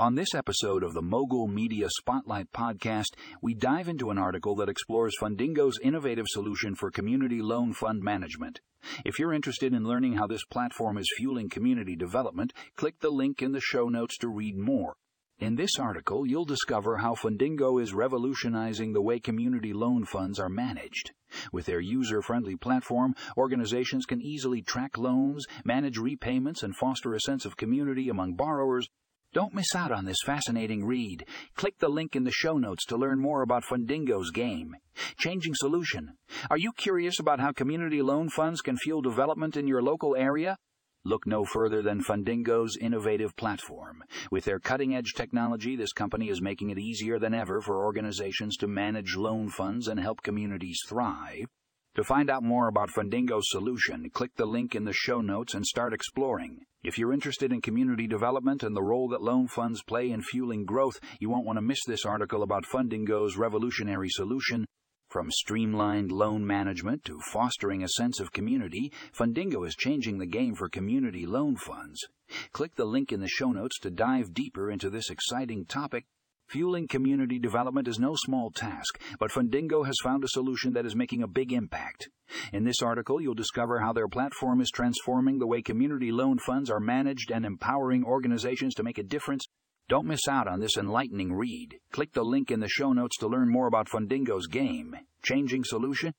On this episode of the Mogul Media Spotlight podcast, we dive into an article that explores Fundingo's innovative solution for community loan fund management. If you're interested in learning how this platform is fueling community development, click the link in the show notes to read more. In this article, you'll discover how Fundingo is revolutionizing the way community loan funds are managed. With their user friendly platform, organizations can easily track loans, manage repayments, and foster a sense of community among borrowers don't miss out on this fascinating read. Click the link in the show notes to learn more about Fundingo's game. Changing Solution. Are you curious about how community loan funds can fuel development in your local area? Look no further than Fundingo's innovative platform. With their cutting edge technology, this company is making it easier than ever for organizations to manage loan funds and help communities thrive. To find out more about Fundingo's solution, click the link in the show notes and start exploring. If you're interested in community development and the role that loan funds play in fueling growth, you won't want to miss this article about Fundingo's revolutionary solution. From streamlined loan management to fostering a sense of community, Fundingo is changing the game for community loan funds. Click the link in the show notes to dive deeper into this exciting topic Fueling community development is no small task, but Fundingo has found a solution that is making a big impact. In this article, you'll discover how their platform is transforming the way community loan funds are managed and empowering organizations to make a difference. Don't miss out on this enlightening read. Click the link in the show notes to learn more about Fundingo's game. Changing Solution?